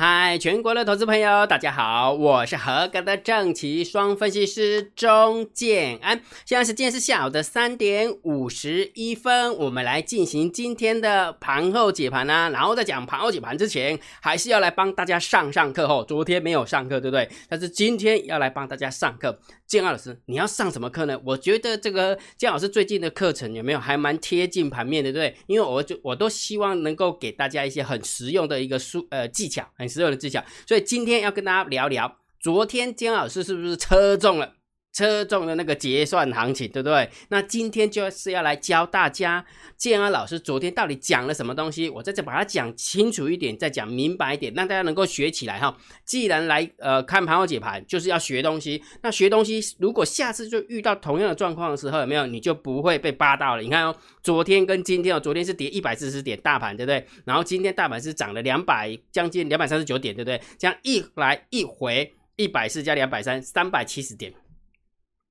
嗨，全国的投资朋友，大家好，我是合格的正奇双分析师钟建安。现在时间是下午的三点五十一分，我们来进行今天的盘后解盘啊。然后在讲盘后解盘之前，还是要来帮大家上上课哦。昨天没有上课，对不对？但是今天要来帮大家上课。建二老师，你要上什么课呢？我觉得这个建老师最近的课程有没有还蛮贴近盘面的，对不对？因为我就我都希望能够给大家一些很实用的一个书呃技巧，很实用的技巧。所以今天要跟大家聊聊，昨天建老师是不是车中了？车中的那个结算行情，对不对？那今天就是要来教大家，建安老师昨天到底讲了什么东西？我在这把它讲清楚一点，再讲明白一点，让大家能够学起来哈。既然来呃看盘后解盘，就是要学东西。那学东西，如果下次就遇到同样的状况的时候，有没有你就不会被扒到了？你看哦，昨天跟今天哦，昨天是跌一百四十点大盘，对不对？然后今天大盘是涨了两百，将近两百三十九点，对不对？这样一来一回，一百四加两百三，三百七十点。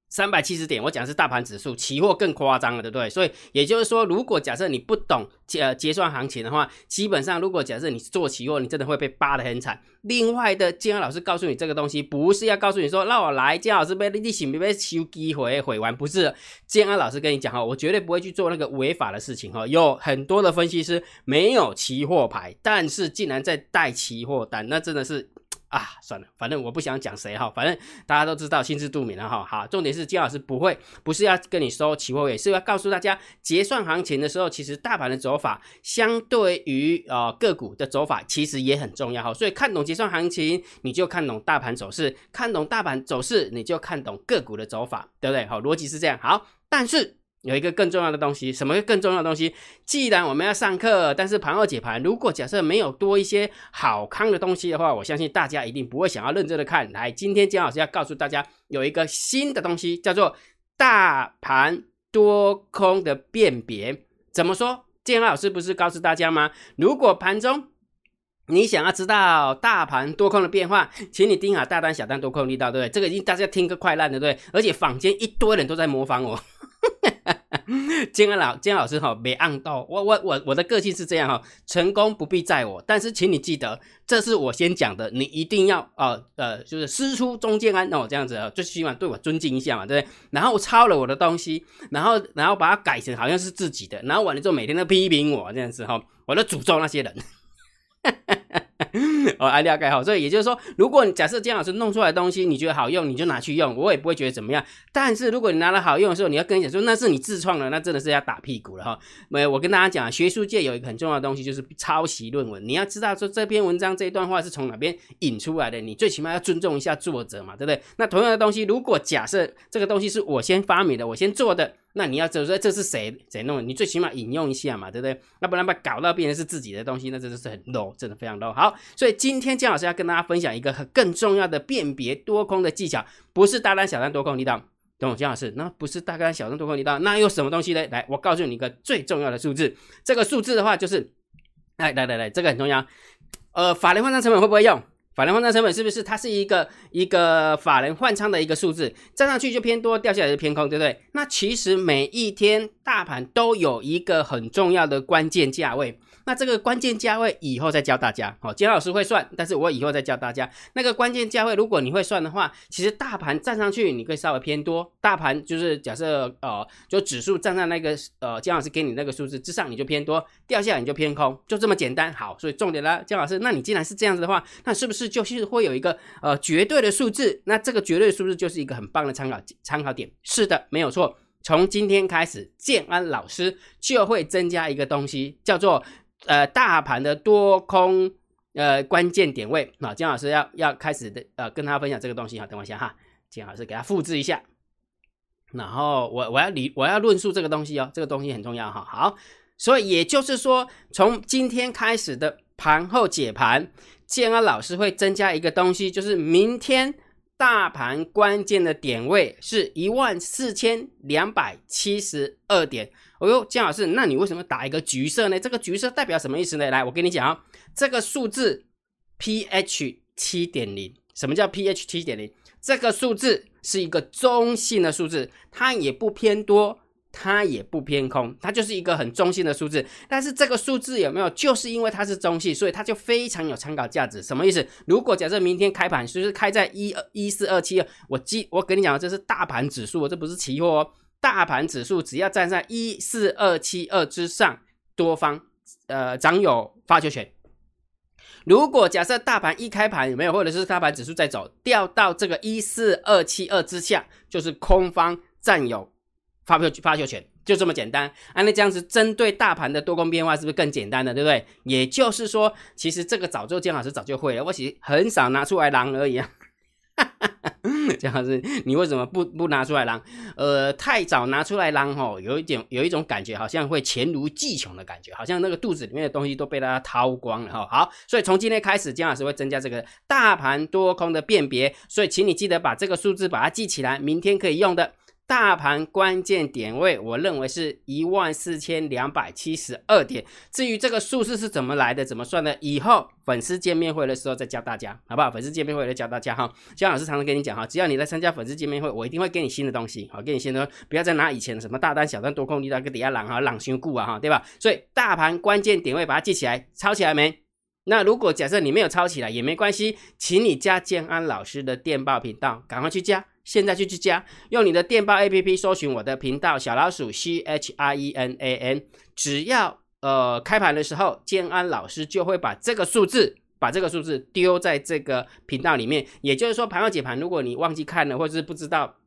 三百七十点，我讲是大盘指数，期货更夸张了，对不对？所以也就是说，如果假设你不懂结结算行情的话，基本上如果假设你做期货，你真的会被扒得很惨。另外的，建安老师告诉你这个东西，不是要告诉你说让我来，建老师被利息没被收机会毁完，不是。建安老师跟你讲哈，我绝对不会去做那个违法的事情哈。有很多的分析师没有期货牌，但是竟然在带期货单，那真的是。啊，算了，反正我不想讲谁哈，反正大家都知道，心知肚明了哈。好，重点是金老师不会，不是要跟你收期货费，是要告诉大家结算行情的时候，其实大盘的走法相对于呃个股的走法其实也很重要哈。所以看懂结算行情，你就看懂大盘走势；看懂大盘走势，你就看懂个股的走法，对不对？好，逻辑是这样。好，但是。有一个更重要的东西，什么更重要的东西？既然我们要上课，但是盘后解盘，如果假设没有多一些好康的东西的话，我相信大家一定不会想要认真的看。来，今天姜老师要告诉大家，有一个新的东西，叫做大盘多空的辨别。怎么说？建老师不是告诉大家吗？如果盘中你想要知道大盘多空的变化，请你盯好大单、小单多空力道，对不对？这个已经大家听个快烂的，对不对？而且坊间一堆人都在模仿我。金安老金安老师哈，没按到我我我我的个性是这样哈，成功不必在我，但是请你记得，这是我先讲的，你一定要呃呃，就是师出中间安哦，这样子啊，最起码对我尊敬一下嘛，对不对？然后抄了我的东西，然后然后把它改成好像是自己的，然后完了之后每天都批评我这样子哈，我都诅咒那些人。哦，按料盖好，所以也就是说，如果你假设姜老师弄出来的东西你觉得好用，你就拿去用，我也不会觉得怎么样。但是如果你拿了好用的时候，你要跟你讲说那是你自创的，那真的是要打屁股了哈。没，我跟大家讲，学术界有一个很重要的东西，就是抄袭论文。你要知道说这篇文章这一段话是从哪边引出来的，你最起码要尊重一下作者嘛，对不对？那同样的东西，如果假设这个东西是我先发明的，我先做的。那你要就说这是谁谁弄的，你最起码引用一下嘛，对不对？那不然把搞到变成是自己的东西，那真的是很 low，真的非常 low。好，所以今天姜老师要跟大家分享一个很更重要的辨别多空的技巧，不是大单小单多空你懂，懂姜老师？那不是大单小单多空你懂，那有什么东西呢？来，我告诉你一个最重要的数字，这个数字的话就是，来来来来，这个很重要。呃，法人换算成本会不会用？法人换仓成本是不是它是一个一个法人换仓的一个数字，站上去就偏多，掉下来就偏空，对不对？那其实每一天大盘都有一个很重要的关键价位。那这个关键价位以后再教大家，好，金老师会算，但是我以后再教大家那个关键价位。如果你会算的话，其实大盘站上去你可以稍微偏多，大盘就是假设呃，就指数站在那个呃姜老师给你那个数字之上，你就偏多；掉下来你就偏空，就这么简单。好，所以重点啦，姜老师，那你既然是这样子的话，那是不是就是会有一个呃绝对的数字？那这个绝对数字就是一个很棒的参考参考点。是的，没有错。从今天开始，建安老师就会增加一个东西，叫做。呃，大盘的多空呃关键点位，那姜老师要要开始的呃跟大家分享这个东西哈，等我一下哈，姜老师给他复制一下，然后我我要理我要论述这个东西哦，这个东西很重要哈。好，所以也就是说，从今天开始的盘后解盘，建安老师会增加一个东西，就是明天大盘关键的点位是一万四千两百七十二点。哦呦，姜老师，那你为什么打一个橘色呢？这个橘色代表什么意思呢？来，我跟你讲啊，这个数字 pH 七点零，什么叫 pH 七点零？这个数字是一个中性的数字，它也不偏多，它也不偏空，它就是一个很中性的数字。但是这个数字有没有，就是因为它是中性，所以它就非常有参考价值。什么意思？如果假设明天开盘就是开在一二一四二七二，我记我跟你讲，这是大盘指数，这不是期货哦。大盘指数只要站在一四二七二之上，多方呃掌有发球权。如果假设大盘一开盘有没有，或者是大盘指数在走，掉到这个一四二七二之下，就是空方占有。发票发球权就这么简单，啊，那这样子针对大盘的多空变化是不是更简单的，对不对？也就是说，其实这个早就姜老师早就会了，我其实很少拿出来狼而已啊。姜老师，你为什么不不拿出来狼？呃，太早拿出来狼吼，有一点有一种感觉，好像会黔驴技穷的感觉，好像那个肚子里面的东西都被大家掏光了哈。好，所以从今天开始，姜老师会增加这个大盘多空的辨别，所以请你记得把这个数字把它记起来，明天可以用的。大盘关键点位，我认为是一万四千两百七十二点。至于这个数字是怎么来的、怎么算的，以后粉丝见面会的时候再教大家，好不好？粉丝见面会再教大家哈。姜老师常常跟你讲哈，只要你来参加粉丝见面会，我一定会给你新的东西，好，给你新的，不要再拿以前的什么大单、小单、多空力那个底下朗哈、朗修固啊哈，对吧？所以大盘关键点位把它记起来，抄起来没？那如果假设你没有抄起来也没关系，请你加建安老师的电报频道，赶快去加。现在就去加，用你的电报 A P P 搜寻我的频道小老鼠 C H R E N A N，只要呃开盘的时候，建安老师就会把这个数字，把这个数字丢在这个频道里面。也就是说，盘后解盘，如果你忘记看了，或者是不知道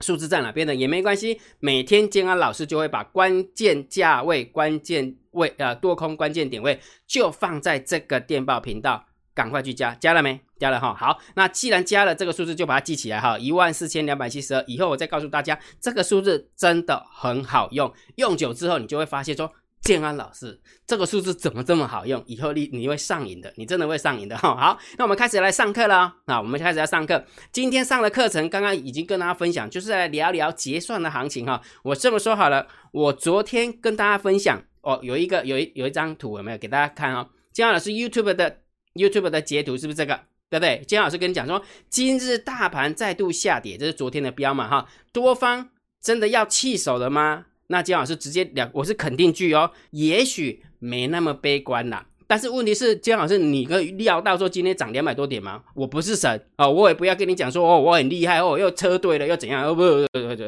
数字在哪边的，也没关系。每天建安老师就会把关键价位、关键位呃多空关键点位就放在这个电报频道。赶快去加，加了没？加了哈。好，那既然加了这个数字，就把它记起来哈。一万四千两百七十二，以后我再告诉大家，这个数字真的很好用。用久之后，你就会发现说，建安老师这个数字怎么这么好用？以后你你会上瘾的，你真的会上瘾的哈。好，那我们开始来上课了。那我们开始要上课。今天上的课程，刚刚已经跟大家分享，就是来聊聊结算的行情哈。我这么说好了，我昨天跟大家分享哦，有一个有一有一张图有没有给大家看哦？建安老师 YouTube 的。YouTube 的截图是不是这个？对不对？金老师跟你讲说，今日大盘再度下跌，这是昨天的标嘛？哈，多方真的要弃手了吗？那金老师直接两，我是肯定句哦，也许没那么悲观啦。但是问题是，金老师，你可以料到说今天涨两百多点吗？我不是神哦，我也不要跟你讲说哦，我很厉害哦，又车对了又怎样？哦不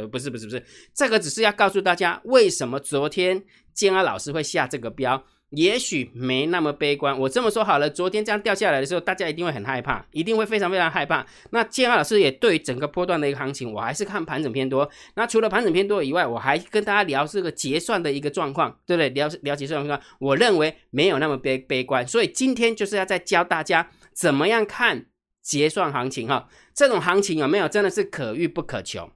不是不是不是，这个只是要告诉大家，为什么昨天金安老师会下这个标。也许没那么悲观。我这么说好了，昨天这样掉下来的时候，大家一定会很害怕，一定会非常非常害怕。那建安老师也对整个波段的一个行情，我还是看盘整偏多。那除了盘整偏多以外，我还跟大家聊这个结算的一个状况，对不对？聊聊结算状况，我认为没有那么悲悲观。所以今天就是要再教大家怎么样看结算行情哈。这种行情有没有真的是可遇不可求？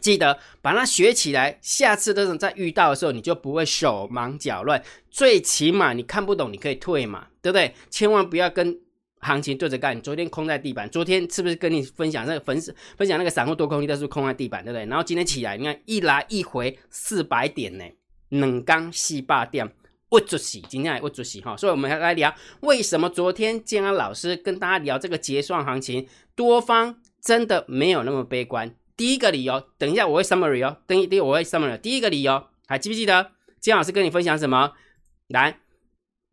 记得把它学起来，下次这种在遇到的时候，你就不会手忙脚乱。最起码你看不懂，你可以退嘛，对不对？千万不要跟行情对着干。昨天空在地板，昨天是不是跟你分享那个粉丝分享那个散户多空都是空在地板，对不对？然后今天起来，你看一来一回四百点呢，冷刚细霸掉，握住洗，今天还握住洗哈。所以我们来聊为什么昨天建安老师跟大家聊这个结算行情，多方真的没有那么悲观。第一个理由，等一下我会 summary 哦。等一等我会 summary。第一个理由还记不记得？金老师跟你分享什么？来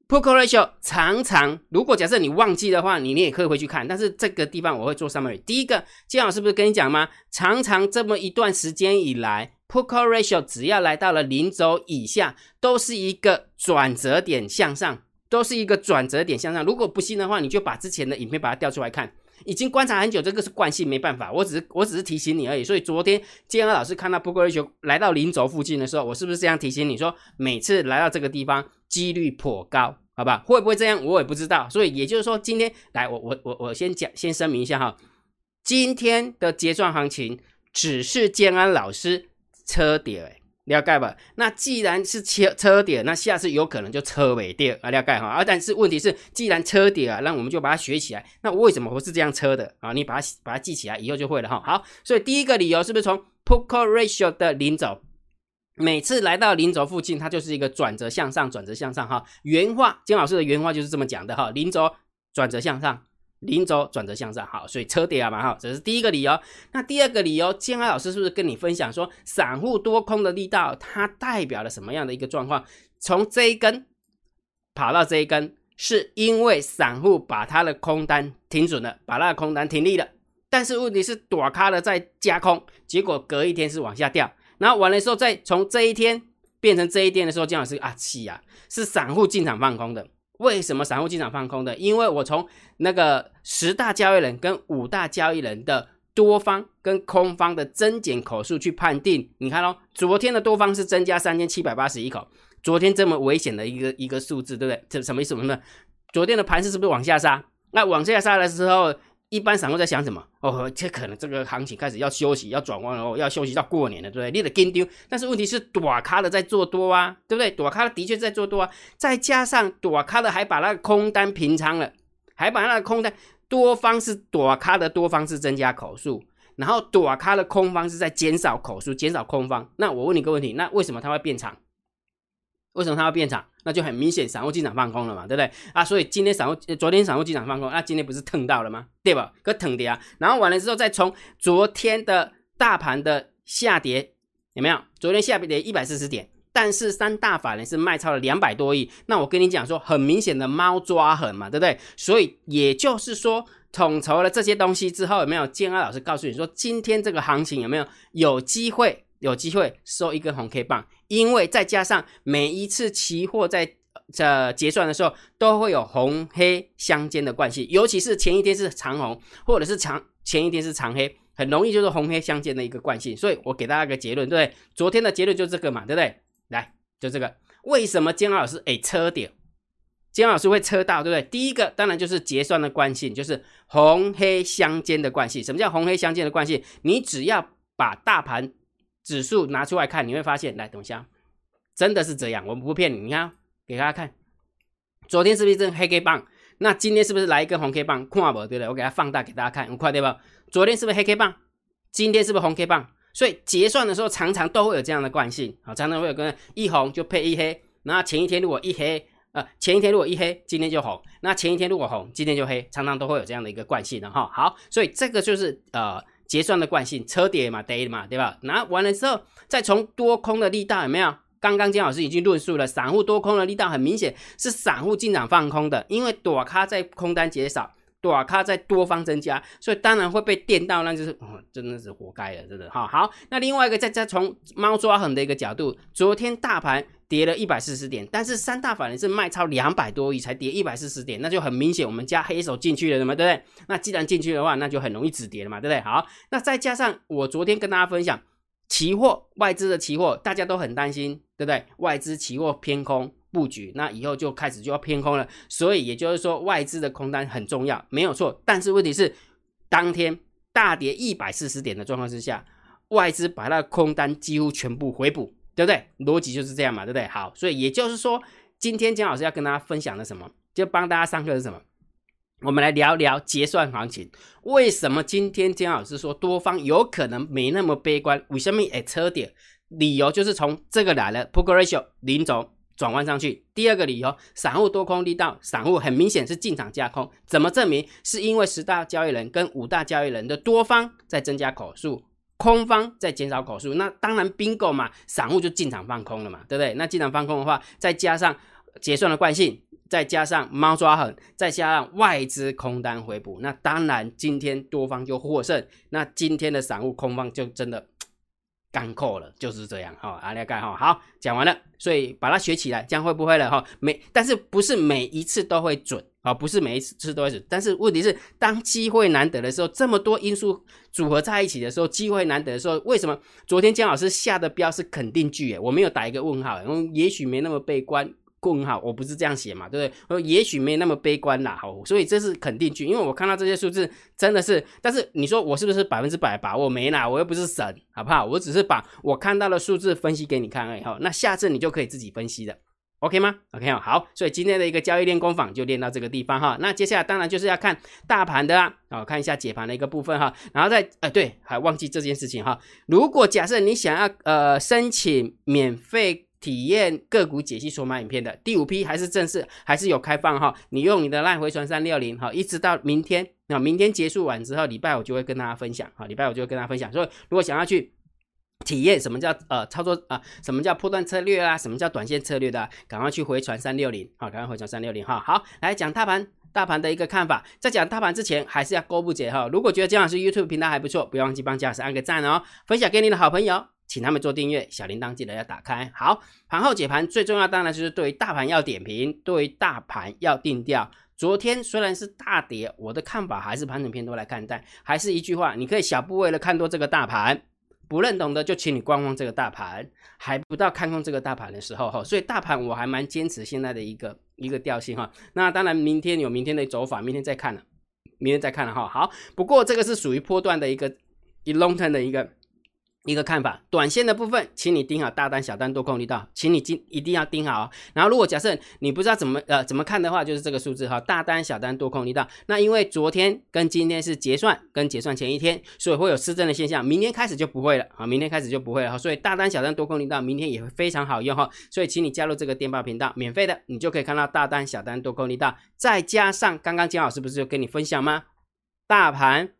，put call ratio 常常，如果假设你忘记的话，你你也可以回去看。但是这个地方我会做 summary。第一个，金老师不是跟你讲吗？常常这么一段时间以来，put call ratio 只要来到了零轴以下，都是一个转折点向上，都是一个转折点向上。如果不信的话，你就把之前的影片把它调出来看。已经观察很久，这个是惯性，没办法。我只是我只是提醒你而已。所以昨天建安老师看到 p o k ratio 来到零轴附近的时候，我是不是这样提醒你说，每次来到这个地方几率颇高，好吧？会不会这样，我也不知道。所以也就是说，今天来，我我我我先讲，先声明一下哈，今天的结算行情只是建安老师车跌。了解吧？那既然是车车点，那下次有可能就车尾跌啊，了解哈。啊，但是问题是，既然车跌啊，那我们就把它学起来。那为什么不是这样车的啊？你把它把它记起来，以后就会了哈。好，所以第一个理由是不是从 Poker Ratio 的零轴，每次来到零轴附近，它就是一个转折向上，转折向上哈。原话，金老师的原话就是这么讲的哈。零轴转折向上，零轴转折向上，好，所以车跌了嘛，哈，这是第一个理由。那第二个理由，建安老师是不是跟你分享说，散户多空的力道，它代表了什么样的一个状况？从这一根跑到这一根，是因为散户把他的空单停准了，把他的空单停利了。但是问题是，躲开了再加空，结果隔一天是往下掉，然后完了之后，再从这一天变成这一天的时候，姜老师啊气啊，是散户进场放空的。为什么散户经常放空的？因为我从那个十大交易人跟五大交易人的多方跟空方的增减口数去判定，你看哦，昨天的多方是增加三千七百八十一口，昨天这么危险的一个一个数字，对不对？这什么意思呢？昨天的盘势是不是往下杀？那往下杀的时候。一般散户在想什么？哦，这可能这个行情开始要休息，要转弯了，要休息到过年了，对不对？你得跟丢。但是问题是，躲卡的在做多啊，对不对？躲卡的的确在做多啊，再加上躲卡的还把那个空单平仓了，还把那个空单多方是躲卡的多方是增加口数，然后躲卡的空方是在减少口数，减少空方。那我问你个问题，那为什么它会变长？为什么它要变长？那就很明显，散户进场放空了嘛，对不对啊？所以今天散户，昨天散户进场放空，那今天不是腾到了吗？对吧？可腾跌啊，然后完了之后，再从昨天的大盘的下跌有没有？昨天下跌一百四十点，但是三大法人是卖超了两百多亿。那我跟你讲说，很明显的猫抓痕嘛，对不对？所以也就是说，统筹了这些东西之后，有没有？建安老师告诉你说，今天这个行情有没有有机会？有机会收一根红 K 棒，因为再加上每一次期货在这结算的时候，都会有红黑相间的关系，尤其是前一天是长红，或者是长前一天是长黑，很容易就是红黑相间的一个惯性。所以我给大家一个结论，对不对？昨天的结论就这个嘛，对不对？来，就这个。为什么姜老师诶车点？姜老师会车到，对不对？第一个当然就是结算的惯性，就是红黑相间的惯性。什么叫红黑相间的惯性？你只要把大盘指数拿出来看，你会发现，来，等一下，真的是这样，我们不骗你。你看，给大家看，昨天是不是一根黑 K 棒？那今天是不是来一根红 K 棒？看不，对不对？我给它放大给大家看，很快，对吧？昨天是不是黑 K 棒？今天是不是红 K 棒？所以结算的时候常常都会有这样的惯性，好，常常会有跟一红就配一黑。那前一天如果一黑，呃，前一天如果一黑，今天就红；那前一天如果红，今天就黑，常常都会有这样的一个惯性的哈。好，所以这个就是呃。结算的惯性，车跌嘛，跌嘛，对吧？那完了之后，再从多空的力道有没有？刚刚金老师已经论述了，散户多空的力道很明显是散户进场放空的，因为躲咖在空单减少，躲咖在多方增加，所以当然会被电到，那就是哦，真的是活该了，真的哈。好，那另外一个再再从猫抓痕的一个角度，昨天大盘。跌了一百四十点，但是三大法人是卖超两百多亿才跌一百四十点，那就很明显我们家黑手进去了，对吗？对不对？那既然进去的话，那就很容易止跌了嘛，对不对？好，那再加上我昨天跟大家分享，期货外资的期货大家都很担心，对不对？外资期货偏空布局，那以后就开始就要偏空了，所以也就是说外资的空单很重要，没有错。但是问题是，当天大跌一百四十点的状况之下，外资把那空单几乎全部回补。对不对？逻辑就是这样嘛，对不对？好，所以也就是说，今天姜老师要跟大家分享的什么，就帮大家上课是什么？我们来聊聊结算行情。为什么今天姜老师说多方有可能没那么悲观？为什么诶车点？理由就是从这个来了 p r o g r e s s i o 零轴转弯上去。第二个理由，散户多空力道，散户很明显是进场加空。怎么证明？是因为十大交易人跟五大交易人的多方在增加口数。空方在减少口数，那当然 bingo 嘛，散户就进场放空了嘛，对不对？那进场放空的话，再加上结算的惯性，再加上猫抓狠，再加上外资空单回补，那当然今天多方就获胜，那今天的散户空方就真的。干扣了，就是这样哈，阿列盖哈，好讲完了，所以把它学起来，这样会不会了哈？每但是不是每一次都会准啊？不是每一次都会准，但是问题是，当机会难得的时候，这么多因素组合在一起的时候，机会难得的时候，为什么昨天姜老师下的标是肯定句？诶，我没有打一个问号，因为也许没那么悲观。更好，我不是这样写嘛，对不对？我也许没那么悲观啦，好，所以这是肯定句，因为我看到这些数字真的是，但是你说我是不是百分之百把握没啦？我又不是神，好不好？我只是把我看到的数字分析给你看而已，哈，那下次你就可以自己分析的，OK 吗？OK 好，所以今天的一个交易练功坊就练到这个地方哈，那接下来当然就是要看大盘的啊，好，看一下解盘的一个部分哈，然后再，呃，对，还忘记这件事情哈，如果假设你想要呃申请免费。体验个股解析索马影片的第五批还是正式，还是有开放哈。你用你的赖回传三六零哈，一直到明天，那明天结束完之后，礼拜五就会跟大家分享哈。礼拜五就会跟大家分享，所以如果想要去体验什么叫呃操作啊，什么叫破断策略啊，什么叫短线策略的，赶快去回传三六零好，赶快回传三六零哈。好，来讲大盘。大盘的一个看法，在讲大盘之前，还是要勾不解哈。如果觉得姜老师 YouTube 频道还不错，不要忘记帮姜老师按个赞哦，分享给你的好朋友，请他们做订阅，小铃铛记得要打开。好，盘后解盘最重要当然就是对于大盘要点评，对于大盘要定调。昨天虽然是大跌，我的看法还是盘整偏多来看待，还是一句话，你可以小部位的看多这个大盘。不认同的就请你观望这个大盘，还不到看空这个大盘的时候哈，所以大盘我还蛮坚持现在的一个一个调性哈。那当然明天有明天的走法，明天再看了，明天再看了哈。好，不过这个是属于波段的一个一 long term 的一个。一个看法，短线的部分，请你盯好大单、小单多空力道，请你今一定要盯好。然后，如果假设你不知道怎么呃怎么看的话，就是这个数字哈，大单、小单多空力道。那因为昨天跟今天是结算，跟结算前一天，所以会有失真的现象。明天开始就不会了啊，明天开始就不会了。所以大单、小单多空力道，明天也会非常好用哈。所以，请你加入这个电报频道，免费的，你就可以看到大单、小单多空力道。再加上刚刚金老师不是就跟你分享吗？大盘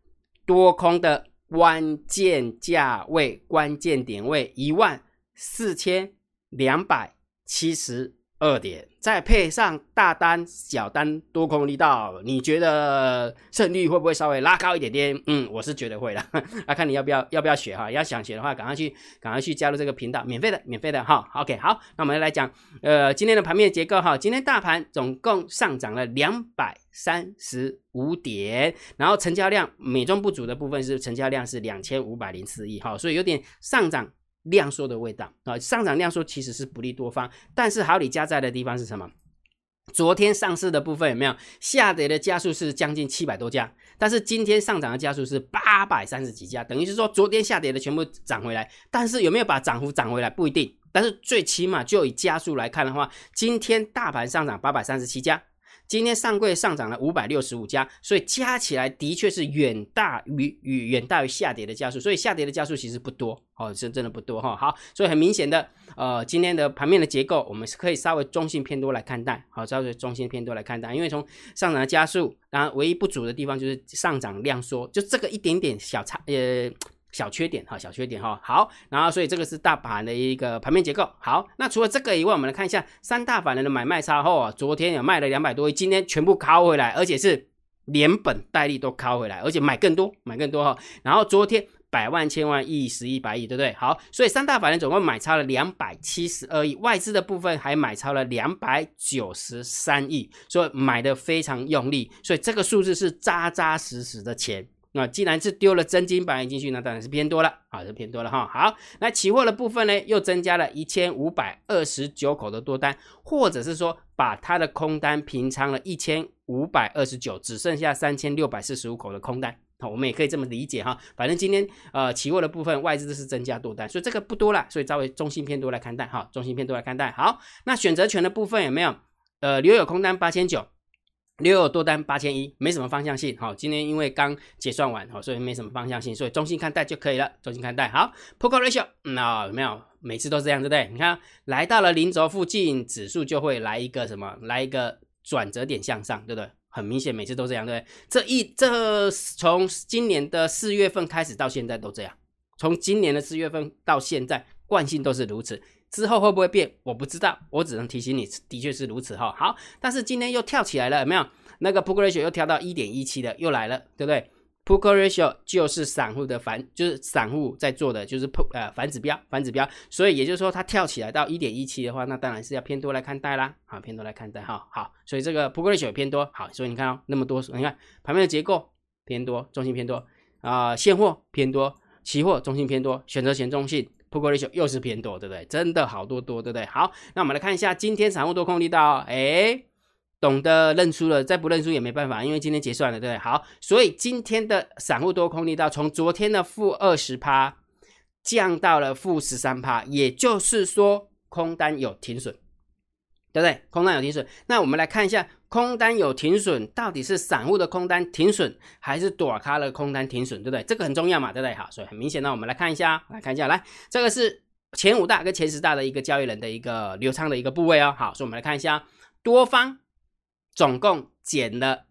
多空的。关键价位、关键点位一万四千两百七十二点。再配上大单、小单多空力道，你觉得胜率会不会稍微拉高一点点？嗯，我是觉得会的。那 看你要不要要不要学哈？要想学的话，赶快去赶快去加入这个频道，免费的，免费的哈。OK，好，那我们来讲呃今天的盘面结构哈。今天大盘总共上涨了两百三十五点，然后成交量美中不足的部分是成交量是两千五百零四亿哈，所以有点上涨。量缩的味道啊，上涨量缩其实是不利多方，但是好，你加在的地方是什么？昨天上市的部分有没有下跌的加速是将近七百多家，但是今天上涨的加速是八百三十几家，等于是说昨天下跌的全部涨回来，但是有没有把涨幅涨回来不一定，但是最起码就以加速来看的话，今天大盘上涨八百三十七家。今天上柜上涨了五百六十五家，所以加起来的确是远大于与远大于下跌的加速，所以下跌的加速其实不多哦，是真的不多哈。好，所以很明显的，呃，今天的盘面的结构，我们是可以稍微中性偏多来看待，好，稍微中性偏多来看待，因为从上涨的加速，然后唯一不足的地方就是上涨量缩，就这个一点点小差，呃。小缺点哈，小缺点哈，好，然后所以这个是大盘的一个盘面结构。好，那除了这个以外，我们来看一下三大法人的买卖差后啊，昨天有卖了两百多亿，今天全部敲回来，而且是连本带利都敲回来，而且买更多，买更多哈。然后昨天百万、千万、亿、十亿、百亿，对不对？好，所以三大法人总共买超了两百七十二亿，外资的部分还买超了两百九十三亿，所以买的非常用力，所以这个数字是扎扎实实的钱。那既然是丢了真金白银进去，那当然是偏多了啊，是偏多了哈。好，那期货的部分呢，又增加了一千五百二十九口的多单，或者是说把它的空单平仓了一千五百二十九，只剩下三千六百四十五口的空单。好，我们也可以这么理解哈。反正今天呃期货的部分外资是增加多单，所以这个不多了，所以稍微中性偏多来看待哈，中性偏多来看待。好，那选择权的部分有没有？呃，留有空单八千九。六多单八千一，没什么方向性。好，今天因为刚结算完，好，所以没什么方向性，所以中性看待就可以了。中性看待，好。p o k e ratio，那有没有？每次都这样，对不对？你看，来到了零轴附近，指数就会来一个什么？来一个转折点向上，对不对？很明显，每次都这样，对不对？这一这从今年的四月份开始到现在都这样，从今年的四月份到现在，惯性都是如此。之后会不会变？我不知道，我只能提醒你，的确是如此哈。好，但是今天又跳起来了，有没有？那个 p u ratio 又跳到一点一七的，又来了，对不对 p u ratio 就是散户的反，就是散户在做的，就是 p 呃反指标，反指标。所以也就是说，它跳起来到一点一七的话，那当然是要偏多来看待啦。好，偏多来看待哈。好，所以这个 p u ratio 偏多。好，所以你看哦，那么多，你看盘面的结构偏多，中性偏多啊，现货偏多，期货中性偏多，选择权中性。破口率就又是偏多，对不对？真的好多多，对不对？好，那我们来看一下今天散户多空力道，哎，懂得认输了，再不认输也没办法，因为今天结算了，对不对？好，所以今天的散户多空力道从昨天的负二十趴降到了负十三趴，也就是说空单有停损，对不对？空单有停损，那我们来看一下。空单有停损，到底是散户的空单停损，还是躲开了空单停损，对不对？这个很重要嘛，对不对？好，所以很明显呢，我们来看一下，来看一下，来，这个是前五大跟前十大的一个交易人的一个流畅的一个部位哦。好，所以我们来看一下多方总共减了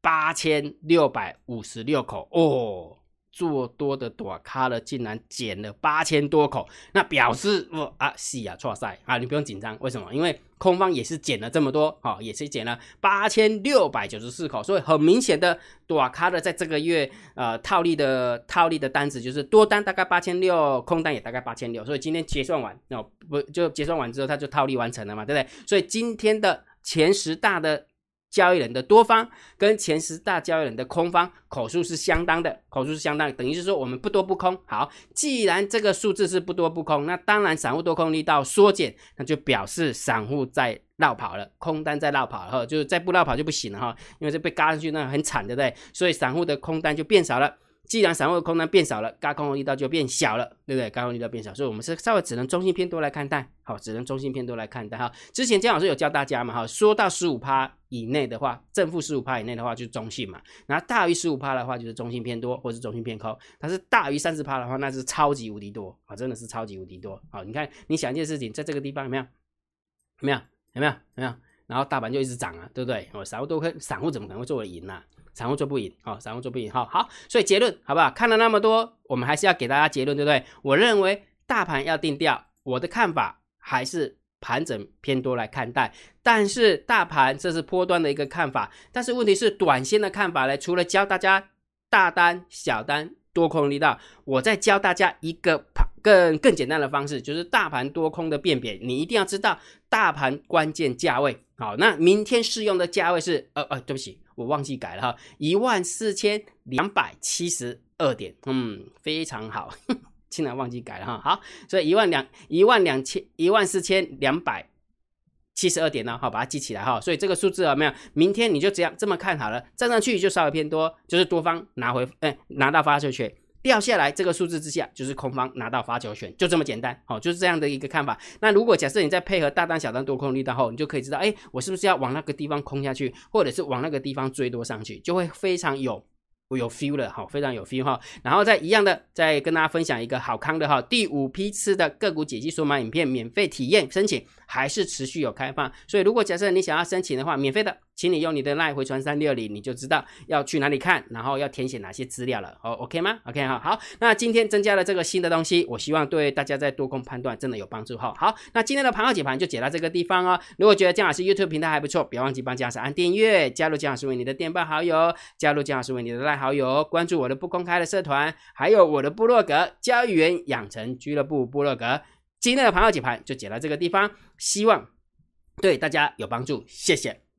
八千六百五十六口哦。做多的短卡了，竟然减了八千多口，那表示我啊，是啊，错赛啊，你不用紧张，为什么？因为空方也是减了这么多，哈，也是减了八千六百九十四口，所以很明显的多卡的在这个月呃套利的套利的单子就是多单大概八千六，空单也大概八千六，所以今天结算完，那不就结算完之后，它就套利完成了嘛，对不对？所以今天的前十大的。交易人的多方跟前十大交易人的空方口数是相当的，口数是相当，等于是说我们不多不空。好，既然这个数字是不多不空，那当然散户多空力道缩减，那就表示散户在绕跑了，空单在绕跑了哈，就是再不绕跑就不行了哈，因为这被嘎上去那很惨，对不对？所以散户的空单就变少了。既然散户的空单变少了，高空的力道就变小了，对不对？高空力道变小，所以我们是稍微只能中性偏多来看待，好，只能中性偏多来看待哈。之前姜老师有教大家嘛，哈，说到十五趴以内的话，正负十五趴以内的话就是中性嘛，然后大于十五趴的话就是中性偏多或是中性偏空，但是大于三十趴的话那是超级无敌多啊，真的是超级无敌多好，你看你想一件事情，在这个地方有没有？有没有？有没有？有没有？然后大盘就一直涨啊，对不对？我散户都可，散户怎么可能会做得赢呢？散户做不赢，好，散户做不赢，好好，所以结论好不好？看了那么多，我们还是要给大家结论，对不对？我认为大盘要定调，我的看法还是盘整偏多来看待，但是大盘这是波段的一个看法，但是问题是短线的看法呢？除了教大家大单、小单、多空力道，我再教大家一个盘更更简单的方式，就是大盘多空的辨别，你一定要知道大盘关键价位。好，那明天适用的价位是，呃呃，对不起。我忘记改了哈，一万四千两百七十二点，嗯，非常好，竟然忘记改了哈。好，所以一万两一万两千一万四千两百七十二点呢，好，把它记起来哈。所以这个数字啊没有？明天你就这样这么看好了，站上去就稍微偏多，就是多方拿回，哎，拿到发出去。掉下来这个数字之下，就是空方拿到发球权，就这么简单，好，就是这样的一个看法。那如果假设你再配合大单、小单、多空力道后，你就可以知道，哎，我是不是要往那个地方空下去，或者是往那个地方追多上去，就会非常有。我有 feel 了哈，非常有 feel 哈。然后再一样的，再跟大家分享一个好康的哈，第五批次的个股解析数码影片免费体验申请还是持续有开放。所以如果假设你想要申请的话，免费的，请你用你的 line 回传三六零，你就知道要去哪里看，然后要填写哪些资料了。哦，OK 吗？OK 哈，好。那今天增加了这个新的东西，我希望对大家在多空判断真的有帮助哈。好，那今天的盘后解盘就解到这个地方哦。如果觉得姜老师 YouTube 平台还不错，别忘记帮姜老师按订阅，加入姜老师为你的电报好友，加入姜老师为你的 line。好友关注我的不公开的社团，还有我的部落格交易员养成俱乐部部落格。今天的盘后解盘就解到这个地方，希望对大家有帮助，谢谢，